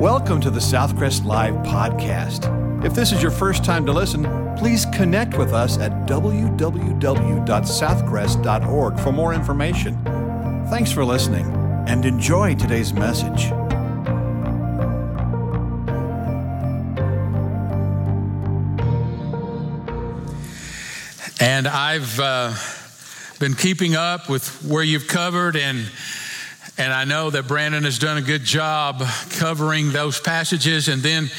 Welcome to the Southcrest Live podcast. If this is your first time to listen, please connect with us at www.southcrest.org for more information. Thanks for listening and enjoy today's message. And I've uh, been keeping up with where you've covered, and and I know that Brandon has done a good job covering those passages. And then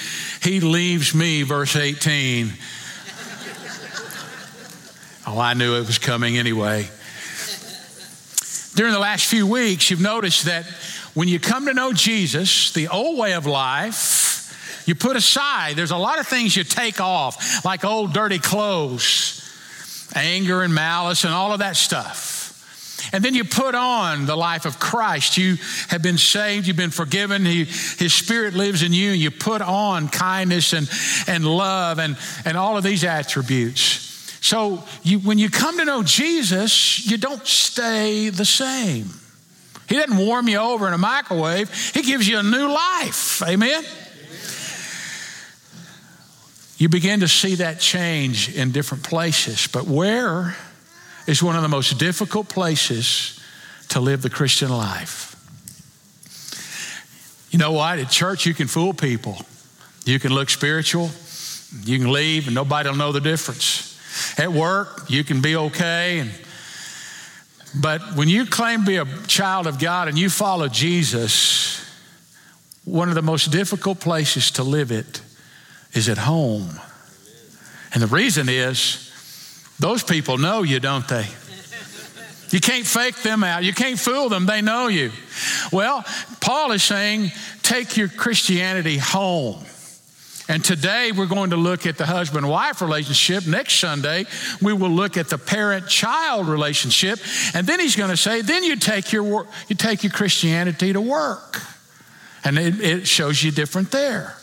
he leaves me, verse 18. oh, I knew it was coming anyway. During the last few weeks, you've noticed that when you come to know Jesus, the old way of life, you put aside. There's a lot of things you take off, like old dirty clothes, anger and malice, and all of that stuff. And then you put on the life of Christ. You have been saved, you've been forgiven, he, His Spirit lives in you. You put on kindness and, and love and, and all of these attributes. So you, when you come to know Jesus, you don't stay the same. He doesn't warm you over in a microwave, He gives you a new life. Amen? You begin to see that change in different places. But where is one of the most difficult places to live the Christian life. You know what? At church, you can fool people. You can look spiritual, you can leave, and nobody will know the difference. At work, you can be okay, and but when you claim to be a child of God and you follow Jesus, one of the most difficult places to live it is at home. And the reason is those people know you, don't they? You can't fake them out. You can't fool them. They know you. Well, Paul is saying, take your Christianity home. And today we're going to look at the husband wife relationship. Next Sunday, we will look at the parent child relationship. And then he's going to say, then you take your, you take your Christianity to work. And it, it shows you different there.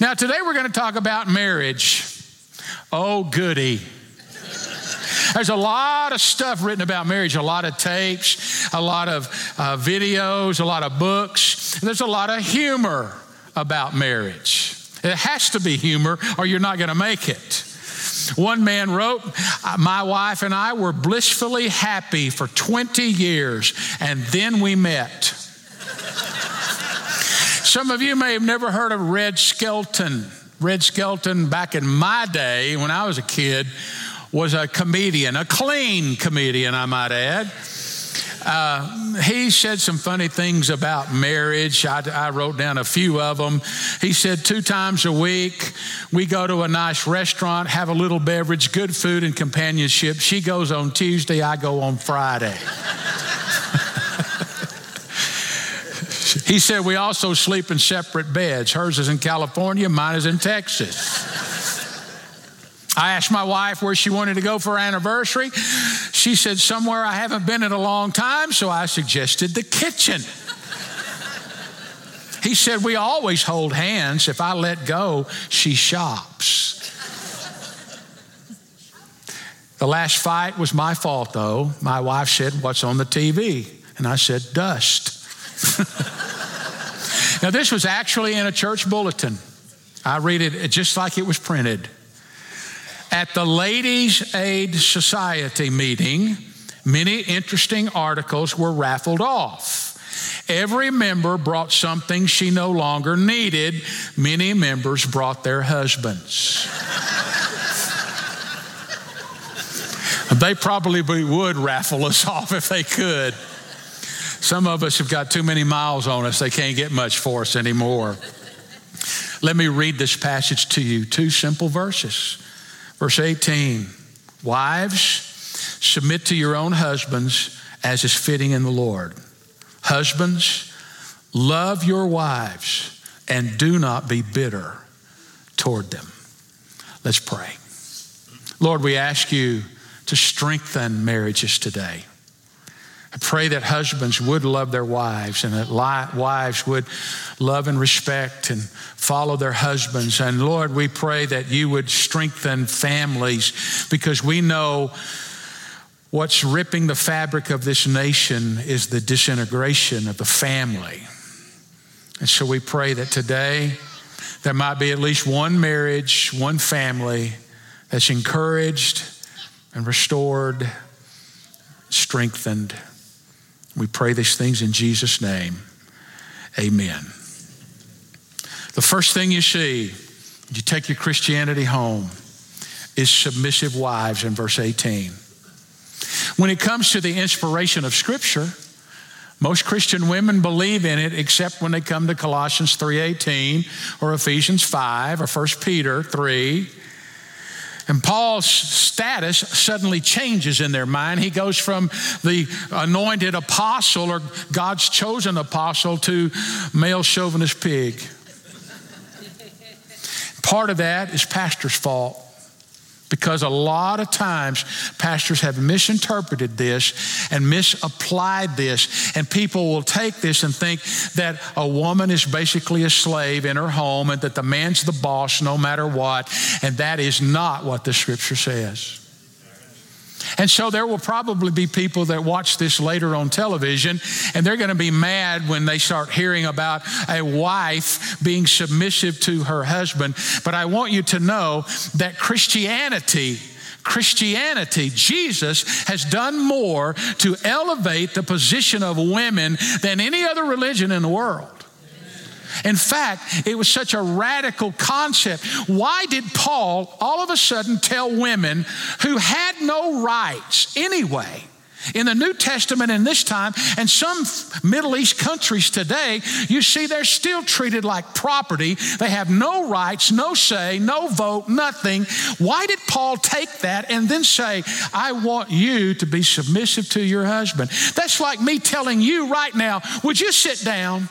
Now, today we're going to talk about marriage. Oh, goody. There's a lot of stuff written about marriage, a lot of tapes, a lot of uh, videos, a lot of books. There's a lot of humor about marriage. It has to be humor, or you're not going to make it. One man wrote, My wife and I were blissfully happy for 20 years, and then we met. Some of you may have never heard of Red Skelton. Red Skelton, back in my day when I was a kid, was a comedian, a clean comedian, I might add. Uh, he said some funny things about marriage. I, I, wrote down a few of them. He said, two times a week, we go to a nice restaurant, have a little beverage, good food and companionship. She goes on Tuesday, I go on Friday. he said, we also sleep in separate beds. Hers is in California, mine is in Texas. I asked my wife where she wanted to go for anniversary. She said, Somewhere I haven't been in a long time, so I suggested the kitchen. He said, We always hold hands. If I let go, she shops. The last fight was my fault, though. My wife said, What's on the TV? And I said, Dust. now, this was actually in a church bulletin. I read it just like it was printed. At the Ladies Aid Society meeting, many interesting articles were raffled off. Every member brought something she no longer needed. Many members brought their husbands. they probably would raffle us off if they could. Some of us have got too many miles on us, they can't get much for us anymore. Let me read this passage to you two simple verses. Verse 18 Wives, submit to your own husbands as is fitting in the Lord. Husbands, love your wives and do not be bitter toward them. Let's pray. Lord, we ask you to strengthen marriages today. I pray that husbands would love their wives and that wives would love and respect and follow their husbands. And Lord, we pray that you would strengthen families because we know what's ripping the fabric of this nation is the disintegration of the family. And so we pray that today there might be at least one marriage, one family that's encouraged and restored, strengthened. We pray these things in Jesus' name. Amen. The first thing you see, you take your Christianity home, is submissive wives in verse 18. When it comes to the inspiration of Scripture, most Christian women believe in it except when they come to Colossians 3:18 or Ephesians 5 or 1 Peter 3. And Paul's status suddenly changes in their mind. He goes from the anointed apostle or God's chosen apostle to male chauvinist pig. Part of that is pastor's fault. Because a lot of times pastors have misinterpreted this and misapplied this, and people will take this and think that a woman is basically a slave in her home and that the man's the boss no matter what, and that is not what the scripture says. And so there will probably be people that watch this later on television, and they're going to be mad when they start hearing about a wife being submissive to her husband. But I want you to know that Christianity, Christianity, Jesus has done more to elevate the position of women than any other religion in the world. In fact, it was such a radical concept. Why did Paul all of a sudden tell women who had no rights anyway? In the New Testament in this time, and some Middle East countries today, you see they're still treated like property. They have no rights, no say, no vote, nothing. Why did Paul take that and then say, I want you to be submissive to your husband? That's like me telling you right now, would you sit down?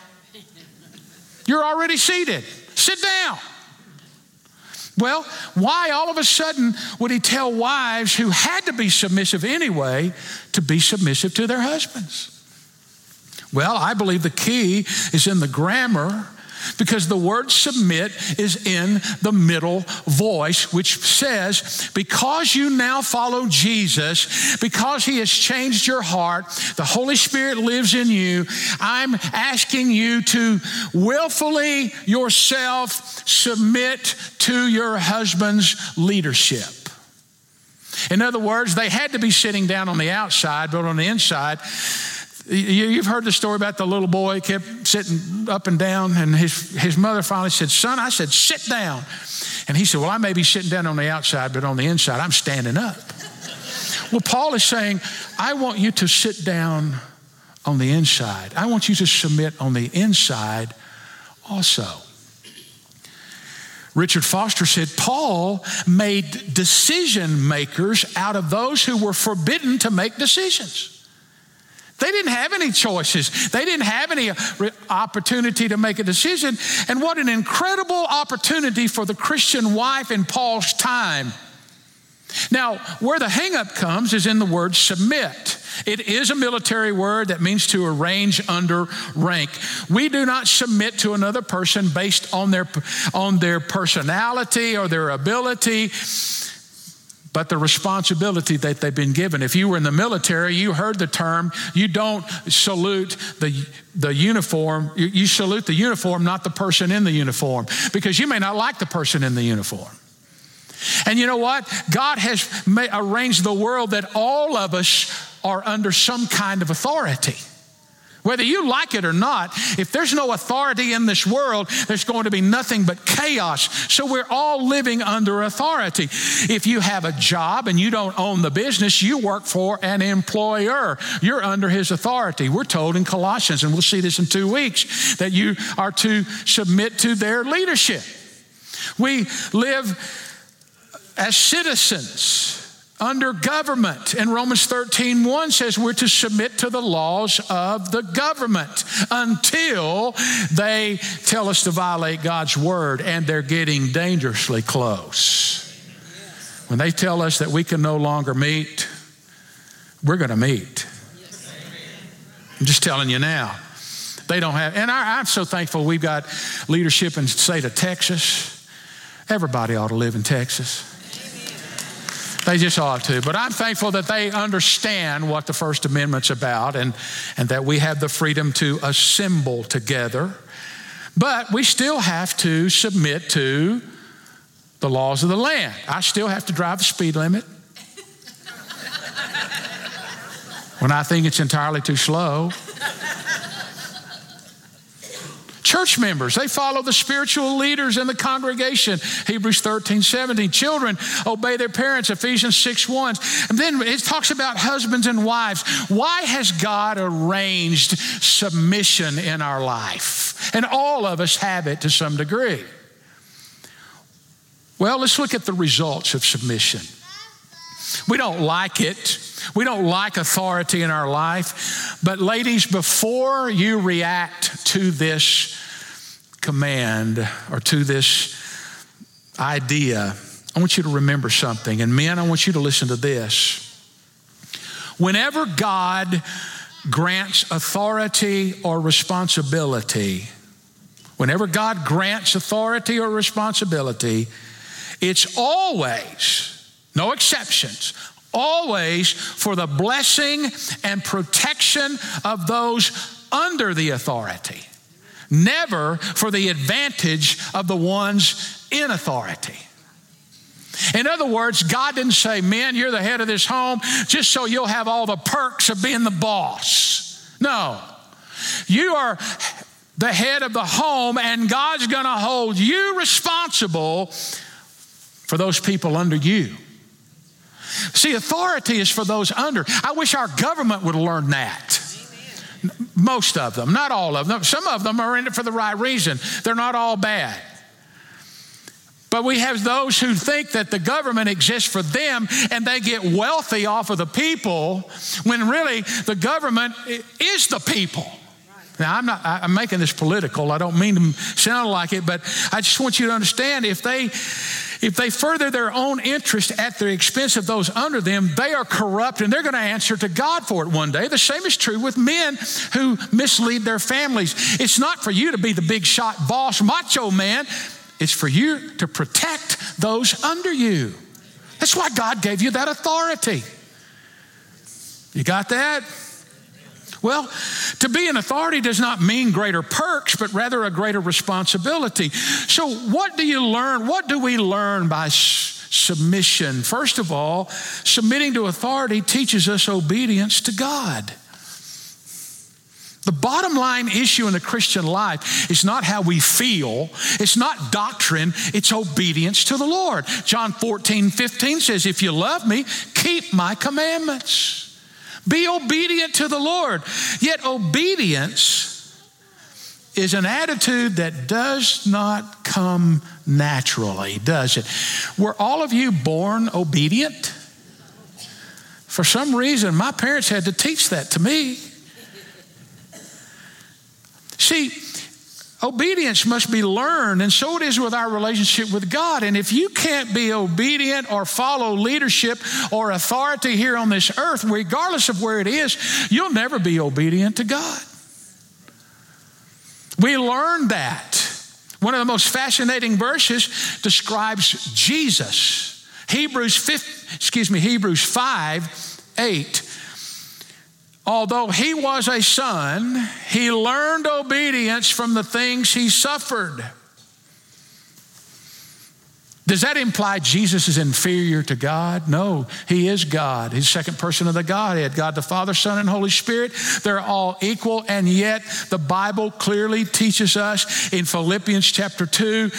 You're already seated. Sit down. Well, why all of a sudden would he tell wives who had to be submissive anyway to be submissive to their husbands? Well, I believe the key is in the grammar because the word submit is in the middle voice, which says, Because you now follow Jesus, because he has changed your heart, the Holy Spirit lives in you, I'm asking you to willfully yourself submit to your husband's leadership. In other words, they had to be sitting down on the outside, but on the inside, You've heard the story about the little boy kept sitting up and down, and his, his mother finally said, Son, I said, sit down. And he said, Well, I may be sitting down on the outside, but on the inside, I'm standing up. well, Paul is saying, I want you to sit down on the inside. I want you to submit on the inside also. Richard Foster said, Paul made decision makers out of those who were forbidden to make decisions. They didn't have any choices. They didn't have any opportunity to make a decision. And what an incredible opportunity for the Christian wife in Paul's time. Now, where the hangup comes is in the word submit. It is a military word that means to arrange under rank. We do not submit to another person based on their, on their personality or their ability but the responsibility that they've been given. If you were in the military, you heard the term, you don't salute the, the uniform, you, you salute the uniform, not the person in the uniform, because you may not like the person in the uniform. And you know what? God has arranged the world that all of us are under some kind of authority. Whether you like it or not, if there's no authority in this world, there's going to be nothing but chaos. So we're all living under authority. If you have a job and you don't own the business, you work for an employer. You're under his authority. We're told in Colossians, and we'll see this in two weeks, that you are to submit to their leadership. We live as citizens under government. And Romans 13, 1 says we're to submit to the laws of the government until they tell us to violate God's word, and they're getting dangerously close. When they tell us that we can no longer meet, we're going to meet. I'm just telling you now. They don't have, and I, I'm so thankful we've got leadership in the state of Texas. Everybody ought to live in Texas. They just ought to. But I'm thankful that they understand what the First Amendment's about and, and that we have the freedom to assemble together. But we still have to submit to the laws of the land. I still have to drive the speed limit. when I think it's entirely too slow. Church members, they follow the spiritual leaders in the congregation. Hebrews 13, 17. Children, obey their parents. Ephesians 6, 1. And then it talks about husbands and wives. Why has God arranged submission in our life? And all of us have it to some degree. Well, let's look at the results of submission. We don't like it. We don't like authority in our life. But, ladies, before you react to this command or to this idea, I want you to remember something. And, men, I want you to listen to this. Whenever God grants authority or responsibility, whenever God grants authority or responsibility, it's always, no exceptions, always for the blessing and protection of those under the authority, never for the advantage of the ones in authority. In other words, God didn't say, Men, you're the head of this home just so you'll have all the perks of being the boss. No. You are the head of the home, and God's going to hold you responsible for those people under you. See, authority is for those under. I wish our government would learn that. Most of them, not all of them. Some of them are in it for the right reason. They're not all bad. But we have those who think that the government exists for them and they get wealthy off of the people when really the government is the people. Now, I'm not, I'm making this political. I don't mean to sound like it, but I just want you to understand if they, if they further their own interest at the expense of those under them, they are corrupt and they're going to answer to God for it one day. The same is true with men who mislead their families. It's not for you to be the big shot boss, macho man, it's for you to protect those under you. That's why God gave you that authority. You got that? Well, to be an authority does not mean greater perks, but rather a greater responsibility. So, what do you learn? What do we learn by submission? First of all, submitting to authority teaches us obedience to God. The bottom line issue in the Christian life is not how we feel, it's not doctrine, it's obedience to the Lord. John 14, 15 says, If you love me, keep my commandments. Be obedient to the Lord. Yet, obedience is an attitude that does not come naturally, does it? Were all of you born obedient? For some reason, my parents had to teach that to me. See, Obedience must be learned, and so it is with our relationship with God. And if you can't be obedient or follow leadership or authority here on this earth, regardless of where it is, you'll never be obedient to God. We learned that. One of the most fascinating verses describes Jesus. Hebrews 5, excuse me, Hebrews 5, 8 Although he was a son, he learned obedience from the things he suffered. Does that imply Jesus is inferior to God? No, he is God. He's second person of the Godhead God the Father, Son, and Holy Spirit. They're all equal, and yet the Bible clearly teaches us in Philippians chapter 2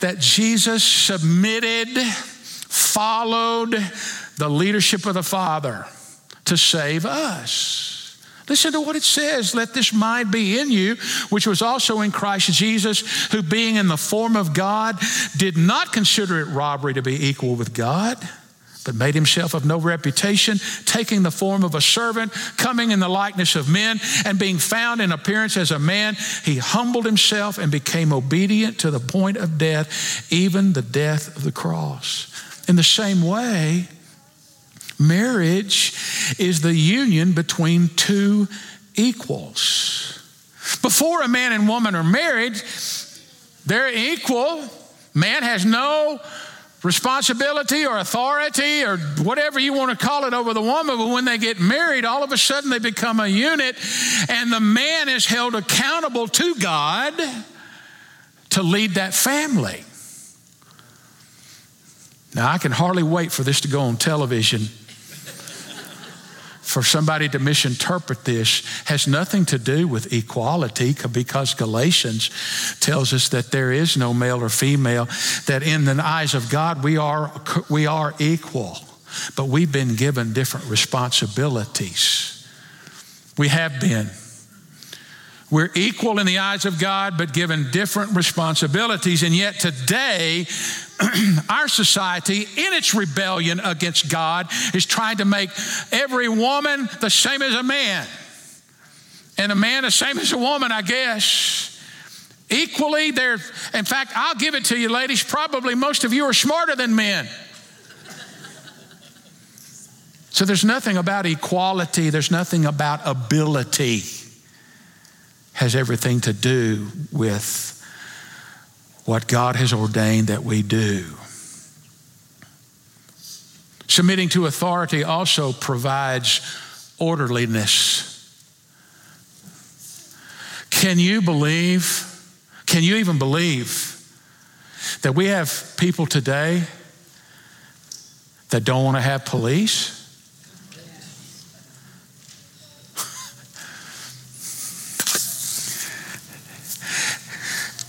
that Jesus submitted, followed the leadership of the Father to save us. Listen to what it says. Let this mind be in you, which was also in Christ Jesus, who being in the form of God, did not consider it robbery to be equal with God, but made himself of no reputation, taking the form of a servant, coming in the likeness of men, and being found in appearance as a man, he humbled himself and became obedient to the point of death, even the death of the cross. In the same way, Marriage is the union between two equals. Before a man and woman are married, they're equal. Man has no responsibility or authority or whatever you want to call it over the woman, but when they get married, all of a sudden they become a unit, and the man is held accountable to God to lead that family. Now, I can hardly wait for this to go on television. For somebody to misinterpret this has nothing to do with equality because Galatians tells us that there is no male or female, that in the eyes of God we are, we are equal, but we've been given different responsibilities. We have been. We're equal in the eyes of God, but given different responsibilities. And yet today, our society, in its rebellion against God, is trying to make every woman the same as a man, and a man the same as a woman, I guess. Equally, there, in fact, I'll give it to you, ladies, probably most of you are smarter than men. So there's nothing about equality, there's nothing about ability has everything to do with what God has ordained that we do. Submitting to authority also provides orderliness. Can you believe? Can you even believe that we have people today that don't want to have police?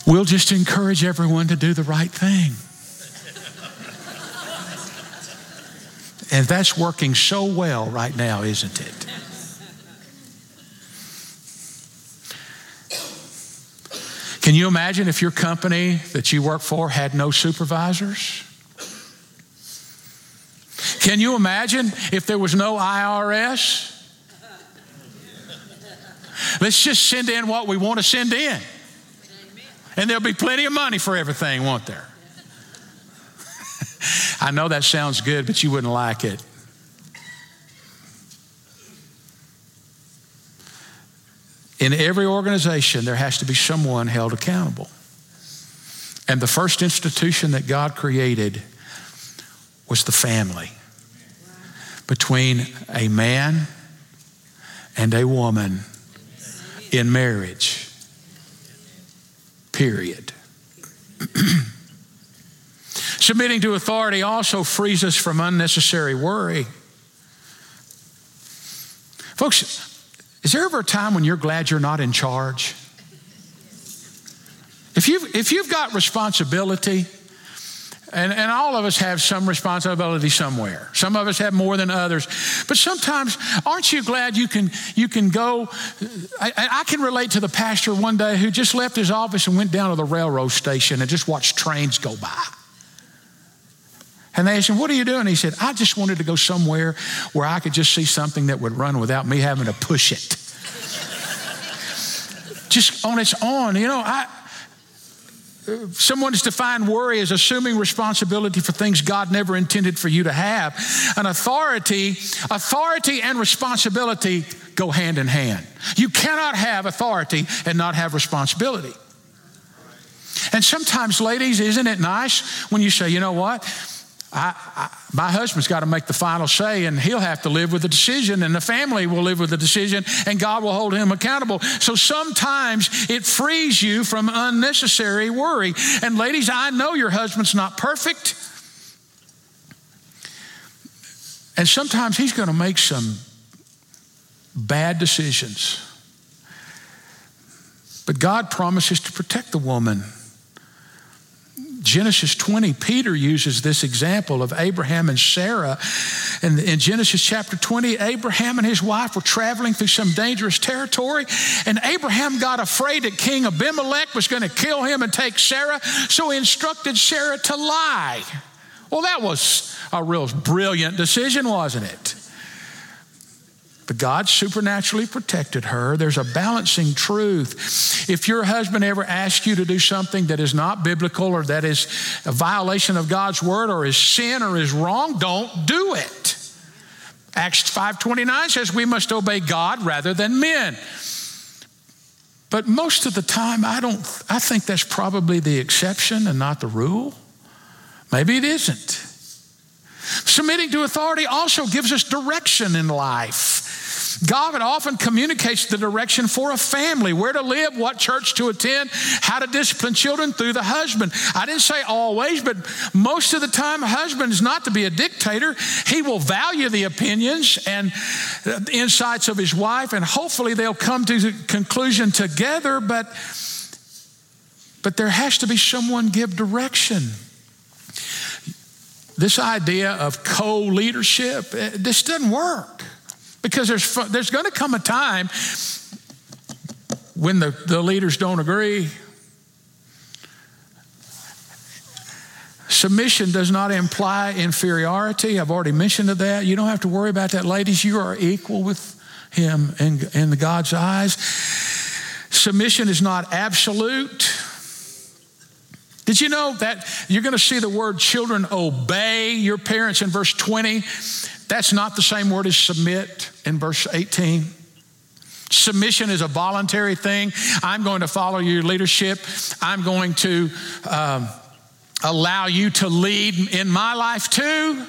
We'll just encourage everyone to do the right thing. And that's working so well right now, isn't it? Can you imagine if your company that you work for had no supervisors? Can you imagine if there was no IRS? Let's just send in what we want to send in. And there'll be plenty of money for everything, won't there? I know that sounds good, but you wouldn't like it. In every organization, there has to be someone held accountable. And the first institution that God created was the family between a man and a woman in marriage period. Submitting to authority also frees us from unnecessary worry. Folks, is there ever a time when you're glad you're not in charge? If you've, if you've got responsibility, and, and all of us have some responsibility somewhere. Some of us have more than others. But sometimes, aren't you glad you can, you can go? I, I can relate to the pastor one day who just left his office and went down to the railroad station and just watched trains go by. And they asked him, What are you doing? He said, I just wanted to go somewhere where I could just see something that would run without me having to push it. just on its own. You know, I, Someone has defined worry as assuming responsibility for things God never intended for you to have. An authority, authority and responsibility go hand in hand. You cannot have authority and not have responsibility. And sometimes, ladies, isn't it nice when you say, you know what? I, I, my husband's got to make the final say, and he'll have to live with the decision, and the family will live with the decision, and God will hold him accountable. So sometimes it frees you from unnecessary worry. And ladies, I know your husband's not perfect, and sometimes he's going to make some bad decisions. But God promises to protect the woman Genesis 20, Peter uses this example of Abraham and Sarah. And in Genesis chapter 20, Abraham and his wife were traveling through some dangerous territory, and Abraham got afraid that King Abimelech was going to kill him and take Sarah, so he instructed Sarah to lie. Well, that was a real brilliant decision, wasn't it? But God supernaturally protected her. There's a balancing truth. If your husband ever asks you to do something that is not biblical or that is a violation of God's word or is sin or is wrong, don't do it. Acts 5:29 says we must obey God rather than men. But most of the time I don't I think that's probably the exception and not the rule. Maybe it isn't. Submitting to authority also gives us direction in life. God often communicates the direction for a family, where to live, what church to attend, how to discipline children through the husband. I didn't say always, but most of the time, a husband is not to be a dictator. He will value the opinions and the insights of his wife, and hopefully they'll come to a conclusion together, but, but there has to be someone give direction. This idea of co leadership, eh, this doesn't work. Because there's, there's going to come a time when the, the leaders don't agree. Submission does not imply inferiority. I've already mentioned that. You don't have to worry about that, ladies. You are equal with him in, in the God's eyes. Submission is not absolute. Did you know that you're going to see the word children obey your parents in verse 20? That's not the same word as submit in verse 18. Submission is a voluntary thing. I'm going to follow your leadership. I'm going to um, allow you to lead in my life too.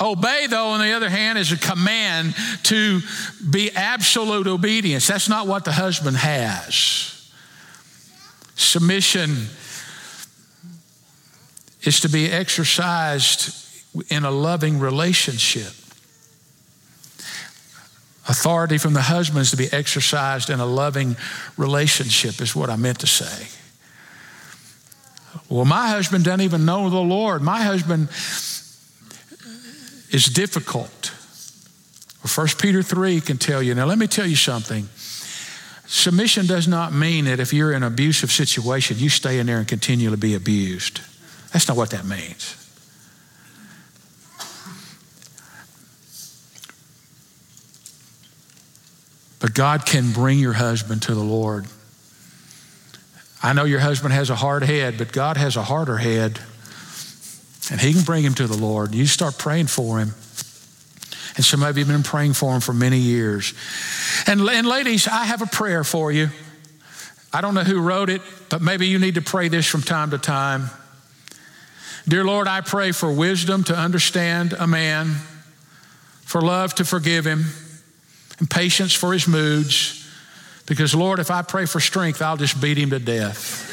Obey, though, on the other hand, is a command to be absolute obedience. That's not what the husband has. Submission is to be exercised in a loving relationship. Authority from the husband is to be exercised in a loving relationship, is what I meant to say. Well, my husband doesn't even know the Lord. My husband is difficult. Well, 1 Peter 3 can tell you. Now, let me tell you something. Submission does not mean that if you're in an abusive situation, you stay in there and continue to be abused. That's not what that means. But God can bring your husband to the Lord. I know your husband has a hard head, but God has a harder head. And he can bring him to the Lord. You start praying for him. And some of you have been praying for him for many years. And, and ladies, I have a prayer for you. I don't know who wrote it, but maybe you need to pray this from time to time. Dear Lord, I pray for wisdom to understand a man, for love to forgive him and patience for his moods. Because, Lord, if I pray for strength, I'll just beat him to death.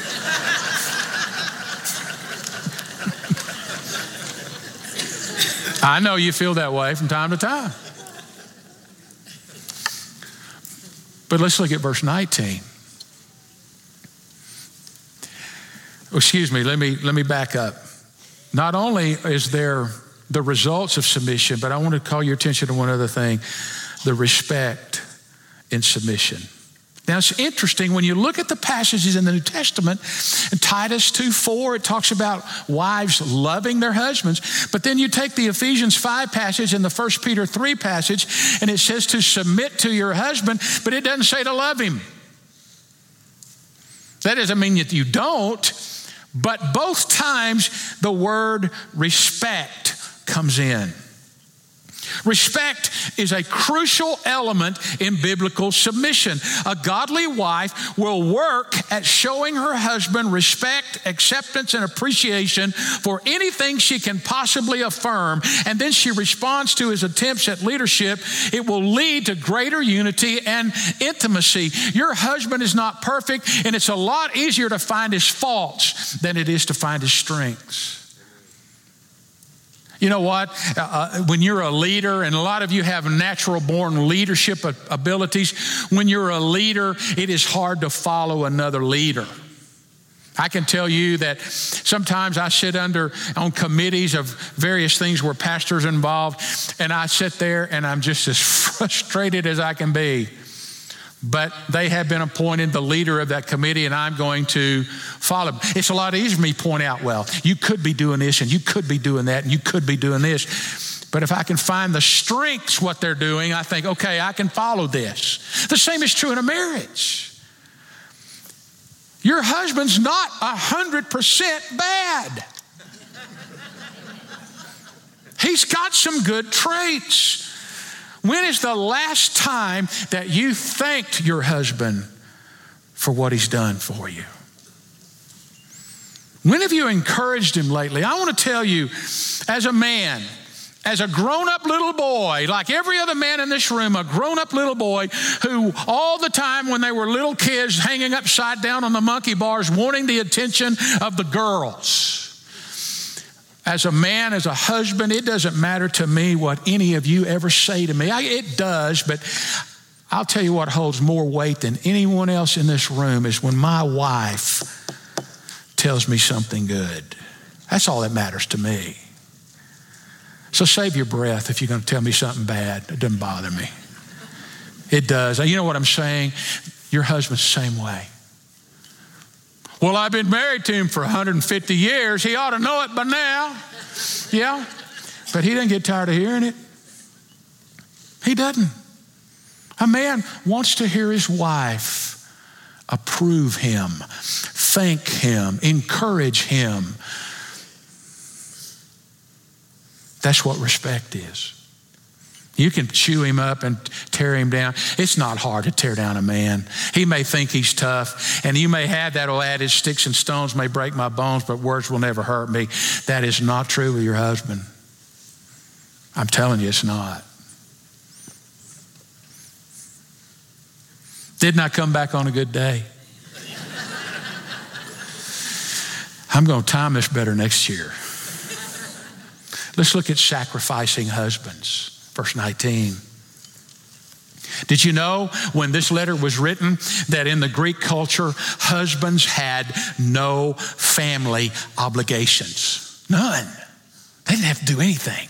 I know you feel that way from time to time. But let's look at verse 19. Oh, excuse me, let me, let me back up. Not only is there the results of submission, but I want to call your attention to one other thing the respect and submission. Now it's interesting when you look at the passages in the New Testament, in Titus 2 4, it talks about wives loving their husbands. But then you take the Ephesians 5 passage and the 1 Peter 3 passage, and it says to submit to your husband, but it doesn't say to love him. That doesn't mean that you don't, but both times the word respect comes in. Respect is a crucial element in biblical submission. A godly wife will work at showing her husband respect, acceptance, and appreciation for anything she can possibly affirm, and then she responds to his attempts at leadership. It will lead to greater unity and intimacy. Your husband is not perfect, and it's a lot easier to find his faults than it is to find his strengths. You know what? Uh, uh, when you're a leader, and a lot of you have natural born leadership abilities, when you're a leader, it is hard to follow another leader. I can tell you that sometimes I sit under on committees of various things where pastors involved, and I sit there and I'm just as frustrated as I can be but they have been appointed the leader of that committee, and I'm going to follow. It's a lot easier for me to point out, well, you could be doing this, and you could be doing that, and you could be doing this. But if I can find the strengths what they're doing, I think, okay, I can follow this. The same is true in a marriage. Your husband's not a hundred percent bad. He's got some good traits. When is the last time that you thanked your husband for what he's done for you? When have you encouraged him lately? I want to tell you, as a man, as a grown up little boy, like every other man in this room, a grown up little boy who all the time when they were little kids hanging upside down on the monkey bars, wanting the attention of the girls. As a man, as a husband, it doesn't matter to me what any of you ever say to me. I, it does, but I'll tell you what holds more weight than anyone else in this room is when my wife tells me something good. That's all that matters to me. So save your breath if you're going to tell me something bad. It doesn't bother me. It does. You know what I'm saying? Your husband's the same way. Well, I've been married to him for 150 years. He ought to know it by now. Yeah. But he doesn't get tired of hearing it. He doesn't. A man wants to hear his wife approve him, thank him, encourage him, That's what respect is. You can chew him up and tear him down. It's not hard to tear down a man. He may think he's tough, and you may have that old adage sticks and stones may break my bones, but words will never hurt me. That is not true with your husband. I'm telling you, it's not. Didn't I come back on a good day? I'm going to time this better next year. Let's look at sacrificing husbands. Verse 19. Did you know when this letter was written that in the Greek culture, husbands had no family obligations? None. They didn't have to do anything.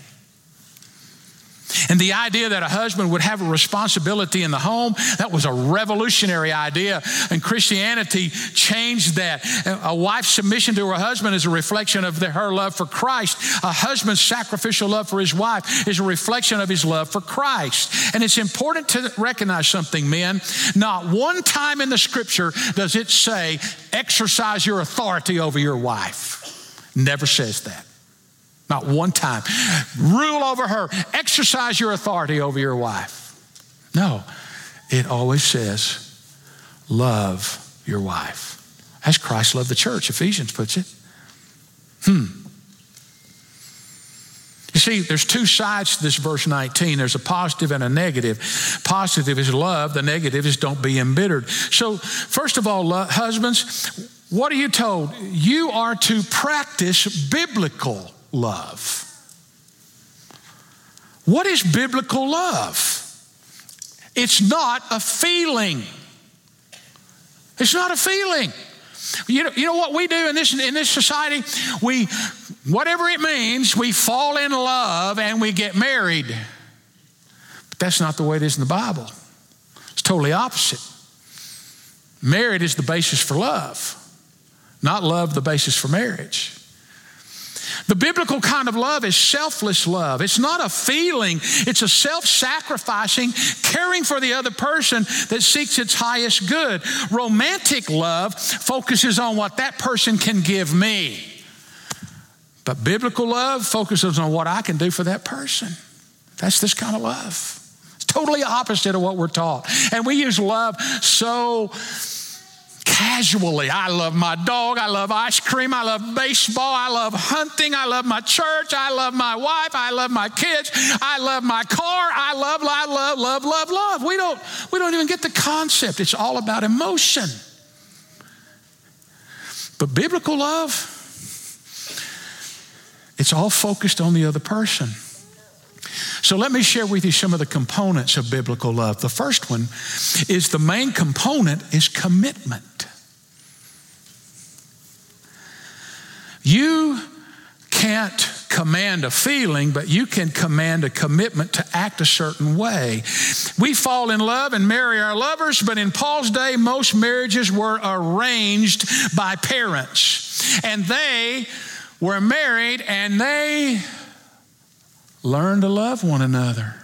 And the idea that a husband would have a responsibility in the home, that was a revolutionary idea. And Christianity changed that. A wife's submission to her husband is a reflection of the, her love for Christ. A husband's sacrificial love for his wife is a reflection of his love for Christ. And it's important to recognize something, men. Not one time in the scripture does it say, exercise your authority over your wife. Never says that. Not one time. Rule over her, exercise your authority over your wife. No, it always says, love your wife. As Christ loved the church, Ephesians puts it. Hmm. You see, there's two sides to this verse 19. There's a positive and a negative. Positive is love, the negative is don't be embittered. So, first of all, husbands, what are you told? You are to practice biblical love. What is biblical love? It's not a feeling. It's not a feeling. You know, you know what we do in this, in this society? We, whatever it means, we fall in love and we get married. But that's not the way it is in the Bible. It's totally opposite. Marriage is the basis for love, not love the basis for marriage. The biblical kind of love is selfless love. It's not a feeling, it's a self sacrificing, caring for the other person that seeks its highest good. Romantic love focuses on what that person can give me. But biblical love focuses on what I can do for that person. That's this kind of love. It's totally opposite of what we're taught. And we use love so casually. I love my dog. I love ice cream. I love baseball. I love hunting. I love my church. I love my wife. I love my kids. I love my car. I love, I love, love, love, love. We don't, we don't even get the concept. It's all about emotion. But biblical love, it's all focused on the other person. So let me share with you some of the components of biblical love. The first one is the main component is commitment. You can't command a feeling, but you can command a commitment to act a certain way. We fall in love and marry our lovers, but in Paul's day, most marriages were arranged by parents. And they were married and they learned to love one another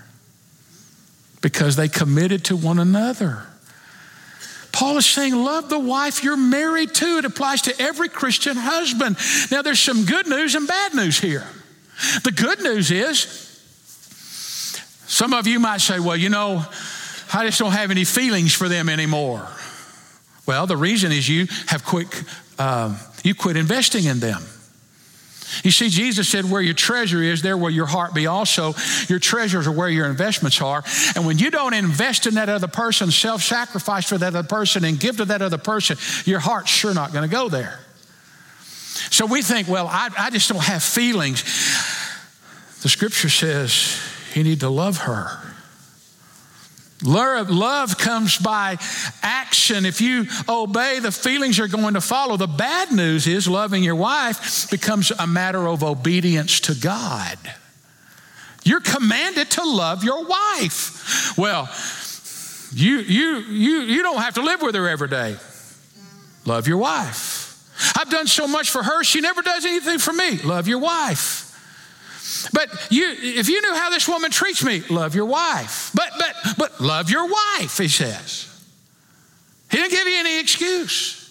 because they committed to one another. Paul is saying, Love the wife you're married to. It applies to every Christian husband. Now, there's some good news and bad news here. The good news is, some of you might say, Well, you know, I just don't have any feelings for them anymore. Well, the reason is you have quit, uh, you quit investing in them. You see, Jesus said, Where your treasure is, there will your heart be also. Your treasures are where your investments are. And when you don't invest in that other person, self sacrifice for that other person, and give to that other person, your heart's sure not going to go there. So we think, Well, I, I just don't have feelings. The scripture says you need to love her. Love comes by action. If you obey, the feelings are going to follow. The bad news is loving your wife becomes a matter of obedience to God. You're commanded to love your wife. Well, you, you, you, you don't have to live with her every day. Love your wife. I've done so much for her, she never does anything for me. Love your wife. But you, if you knew how this woman treats me, love your wife. But, but, love your wife, he says. He didn't give you any excuse.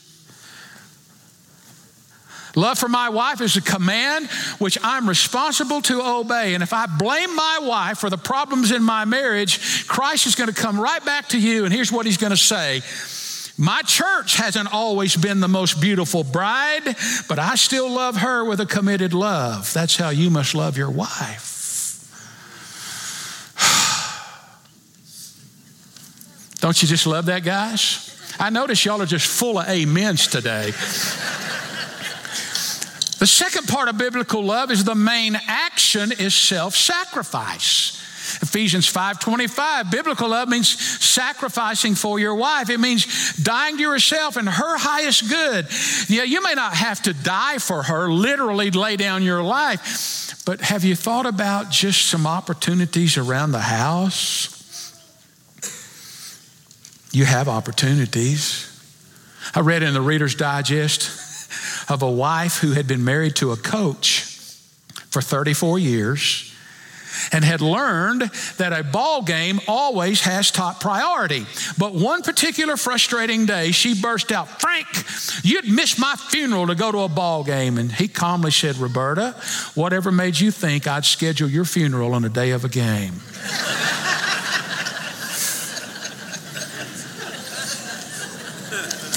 Love for my wife is a command which I'm responsible to obey. And if I blame my wife for the problems in my marriage, Christ is going to come right back to you. And here's what he's going to say my church hasn't always been the most beautiful bride, but I still love her with a committed love. That's how you must love your wife. Don't you just love that, guys? I notice y'all are just full of amens today. the second part of biblical love is the main action is self sacrifice. Ephesians 5:25 biblical love means sacrificing for your wife. It means dying to yourself and her highest good. Yeah, you may not have to die for her, literally lay down your life, but have you thought about just some opportunities around the house? You have opportunities. I read in the Reader's Digest of a wife who had been married to a coach for 34 years and had learned that a ball game always has top priority. But one particular frustrating day, she burst out, Frank, you'd miss my funeral to go to a ball game. And he calmly said, Roberta, whatever made you think I'd schedule your funeral on the day of a game?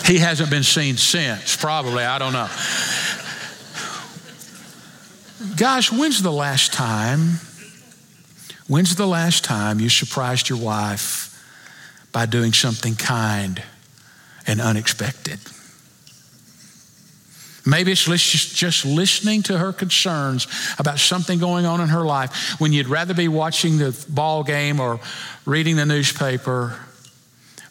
He hasn't been seen since, probably, I don't know. Gosh, when's the last time When's the last time you surprised your wife by doing something kind and unexpected? Maybe it's just listening to her concerns about something going on in her life when you'd rather be watching the ball game or reading the newspaper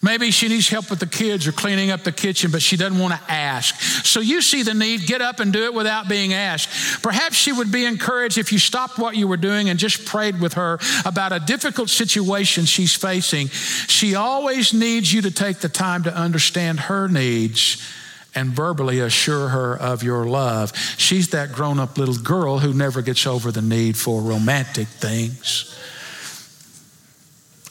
Maybe she needs help with the kids or cleaning up the kitchen, but she doesn't want to ask. So you see the need, get up and do it without being asked. Perhaps she would be encouraged if you stopped what you were doing and just prayed with her about a difficult situation she's facing. She always needs you to take the time to understand her needs and verbally assure her of your love. She's that grown up little girl who never gets over the need for romantic things.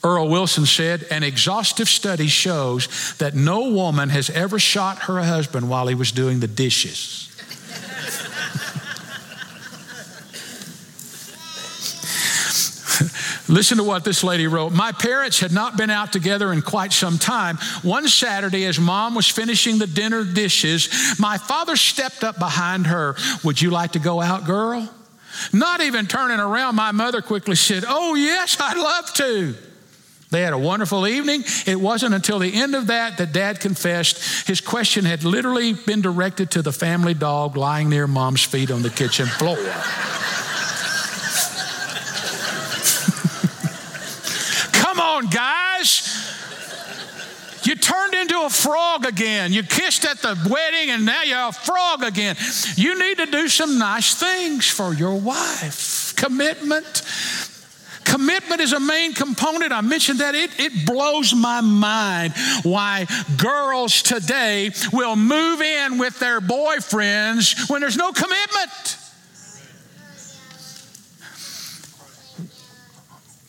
Earl Wilson said, an exhaustive study shows that no woman has ever shot her husband while he was doing the dishes. Listen to what this lady wrote. My parents had not been out together in quite some time. One Saturday, as mom was finishing the dinner dishes, my father stepped up behind her. Would you like to go out, girl? Not even turning around, my mother quickly said, Oh, yes, I'd love to. They had a wonderful evening. It wasn't until the end of that that dad confessed his question had literally been directed to the family dog lying near mom's feet on the kitchen floor. Come on, guys. You turned into a frog again. You kissed at the wedding and now you're a frog again. You need to do some nice things for your wife. Commitment, Commitment is a main component. I mentioned that. It, it blows my mind why girls today will move in with their boyfriends when there's no commitment.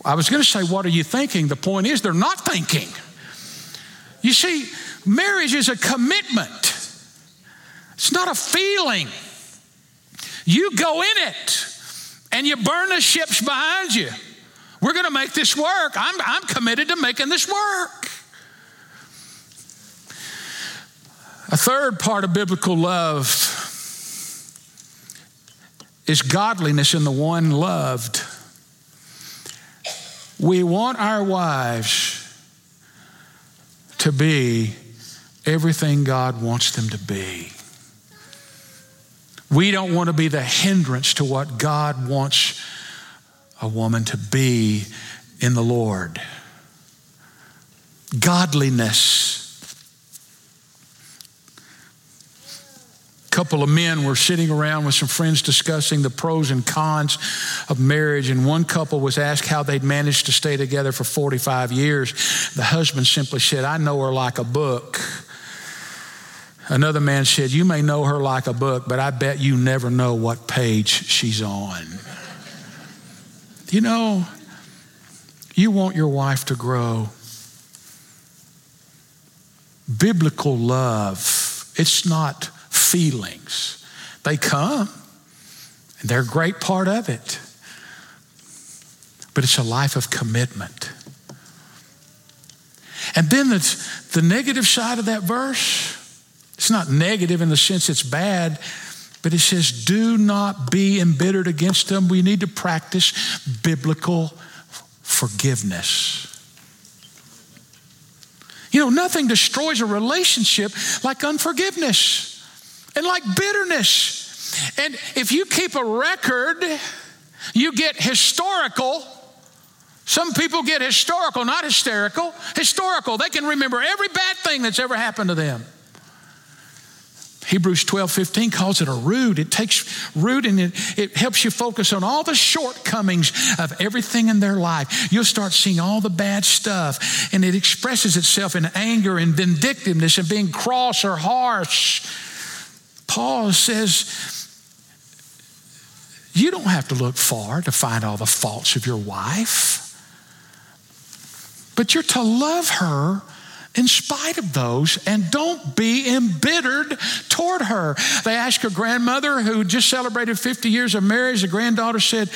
I was going to say, What are you thinking? The point is, they're not thinking. You see, marriage is a commitment, it's not a feeling. You go in it and you burn the ships behind you. We're going to make this work. I'm, I'm committed to making this work. A third part of biblical love is godliness in the one loved. We want our wives to be everything God wants them to be. We don't want to be the hindrance to what God wants a woman to be in the Lord. Godliness. A couple of men were sitting around with some friends discussing the pros and cons of marriage, and one couple was asked how they'd managed to stay together for 45 years. The husband simply said, I know her like a book. Another man said, You may know her like a book, but I bet you never know what page she's on. You know, you want your wife to grow. Biblical love, it's not feelings. They come, and they're a great part of it. But it's a life of commitment. And then the, the negative side of that verse, it's not negative in the sense it's bad, but it says, do not be embittered against them. We need to practice biblical forgiveness. You know, nothing destroys a relationship like unforgiveness and like bitterness. And if you keep a record, you get historical. Some people get historical, not hysterical, historical. They can remember every bad thing that's ever happened to them. Hebrews 12, 15 calls it a root. It takes root and it, it helps you focus on all the shortcomings of everything in their life. You'll start seeing all the bad stuff, and it expresses itself in anger and vindictiveness and being cross or harsh. Paul says, you don't have to look far to find all the faults of your wife, but you're to love her in spite of those and don't be embittered toward her. They asked her grandmother, who just celebrated 50 years of marriage, the granddaughter said,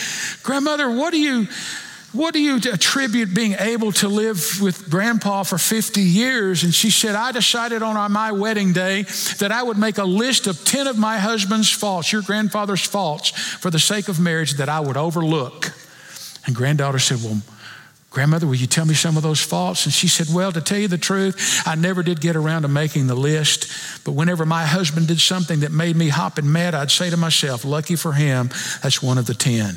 Grandmother, what do you. What do you attribute being able to live with grandpa for 50 years? And she said, I decided on my wedding day that I would make a list of 10 of my husband's faults, your grandfather's faults, for the sake of marriage that I would overlook. And granddaughter said, Well, Grandmother, will you tell me some of those faults? And she said, Well, to tell you the truth, I never did get around to making the list. But whenever my husband did something that made me hop and mad, I'd say to myself, Lucky for him, that's one of the 10.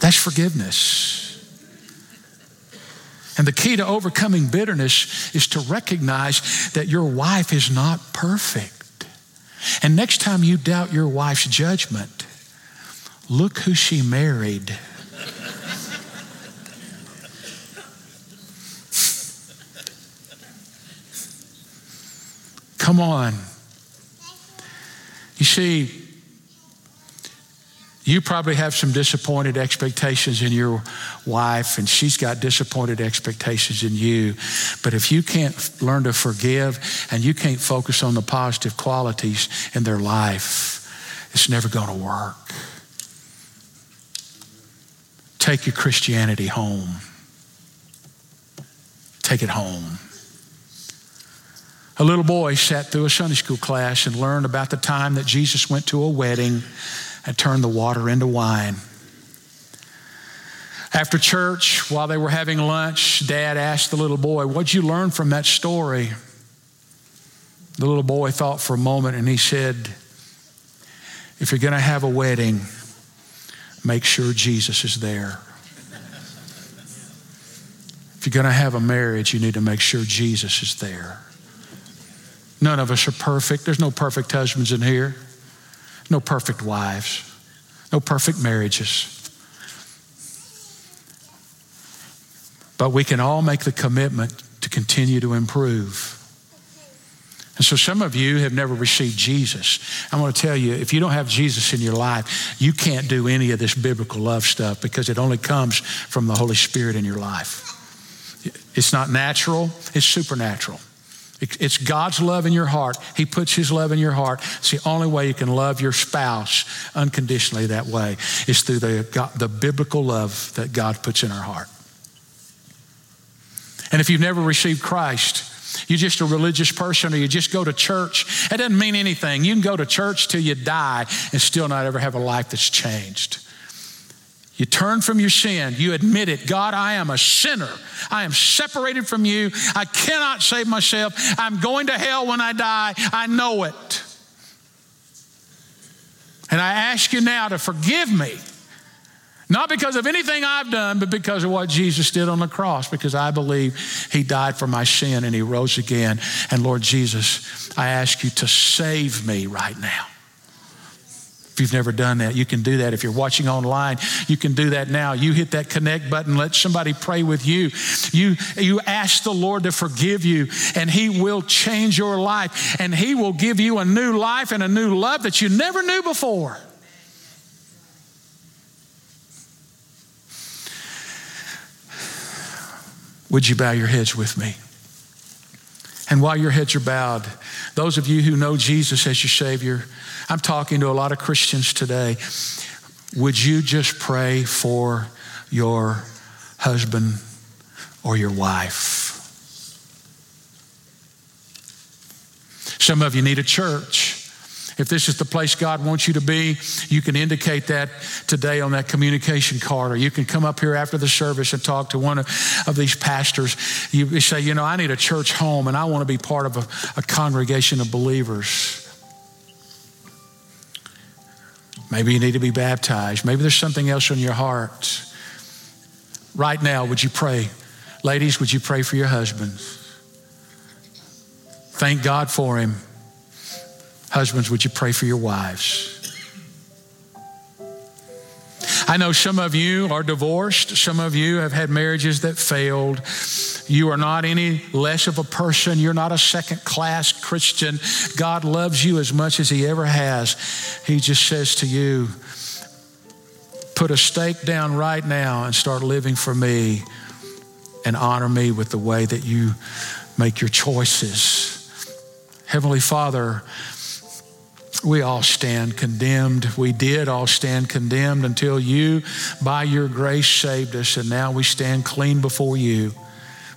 that's forgiveness. And the key to overcoming bitterness is to recognize that your wife is not perfect. And next time you doubt your wife's judgment, look who she married. Come on. You see, you probably have some disappointed expectations in your wife, and she's got disappointed expectations in you. But if you can't learn to forgive and you can't focus on the positive qualities in their life, it's never going to work. Take your Christianity home. Take it home. A little boy sat through a Sunday school class and learned about the time that Jesus went to a wedding and turned the water into wine. After church, while they were having lunch, Dad asked the little boy, What'd you learn from that story? The little boy thought for a moment and he said, If you're going to have a wedding, make sure Jesus is there. If you're going to have a marriage, you need to make sure Jesus is there. None of us are perfect. There's no perfect husbands in here, no perfect wives, no perfect marriages. But we can all make the commitment to continue to improve. And so some of you have never received Jesus. I'm going to tell you, if you don't have Jesus in your life, you can't do any of this biblical love stuff because it only comes from the Holy Spirit in your life. It's not natural, it's supernatural. It's God's love in your heart. He puts His love in your heart. It's the only way you can love your spouse unconditionally that way is through the, the biblical love that God puts in our heart. And if you've never received Christ, You're just a religious person or you just go to church. It doesn't mean anything. You can go to church till you die and still not ever have a life that's changed. You turn from your sin. You admit it. God, I am a sinner. I am separated from you. I cannot save myself. I'm going to hell when I die. I know it. And I ask you now to forgive me. Not because of anything I've done, but because of what Jesus did on the cross, because I believe He died for my sin and He rose again. And Lord Jesus, I ask you to save me right now. If you've never done that, you can do that. If you're watching online, you can do that now. You hit that connect button, let somebody pray with you. You, you ask the Lord to forgive you, and He will change your life, and He will give you a new life and a new love that you never knew before. Would you bow your heads with me? And while your heads are bowed, those of you who know Jesus as your Savior, I'm talking to a lot of Christians today. Would you just pray for your husband or your wife? Some of you need a church. If this is the place God wants you to be, you can indicate that today on that communication card, or you can come up here after the service and talk to one of, of these pastors. You say, You know, I need a church home and I want to be part of a, a congregation of believers. Maybe you need to be baptized. Maybe there's something else on your heart. Right now, would you pray? Ladies, would you pray for your husbands? Thank God for him. Husbands, would you pray for your wives? I know some of you are divorced. Some of you have had marriages that failed. You are not any less of a person. You're not a second class Christian. God loves you as much as He ever has. He just says to you, put a stake down right now and start living for me and honor me with the way that you make your choices. Heavenly Father, we all stand condemned. We did all stand condemned until you, by your grace, saved us, and now we stand clean before you.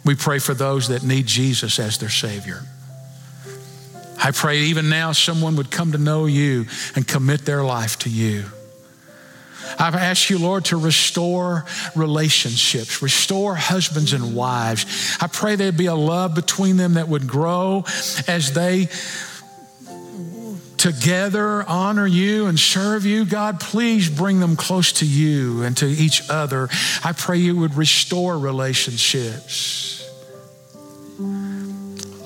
We pray for those that need Jesus as their Savior. I pray even now someone would come to know you and commit their life to you. I've asked you, Lord, to restore relationships, restore husbands and wives. I pray there'd be a love between them that would grow as they together honor you and serve you, God, please bring them close to you and to each other. I pray you would restore relationships.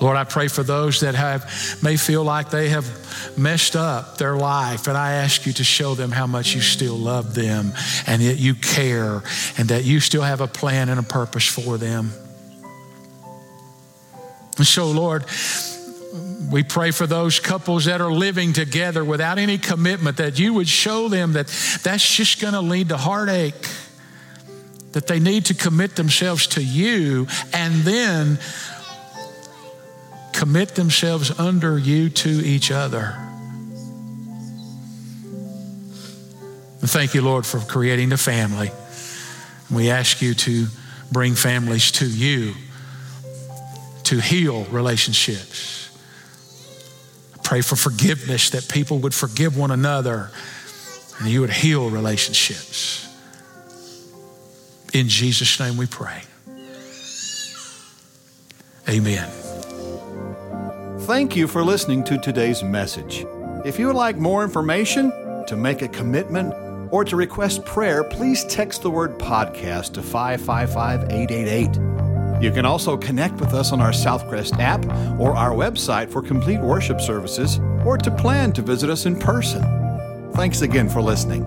Lord, I pray for those that have may feel like they have messed up their life, and I ask you to show them how much you still love them and that you care and that you still have a plan and a purpose for them. And so, Lord, we pray for those couples that are living together without any commitment, that you would show them that that's just going to lead to heartache, that they need to commit themselves to you and then commit themselves under you to each other. And thank you, Lord, for creating the family. We ask you to bring families to you to heal relationships Pray for forgiveness, that people would forgive one another and you would heal relationships. In Jesus' name we pray. Amen. Thank you for listening to today's message. If you would like more information, to make a commitment, or to request prayer, please text the word podcast to 555 888. You can also connect with us on our Southcrest app or our website for complete worship services or to plan to visit us in person. Thanks again for listening.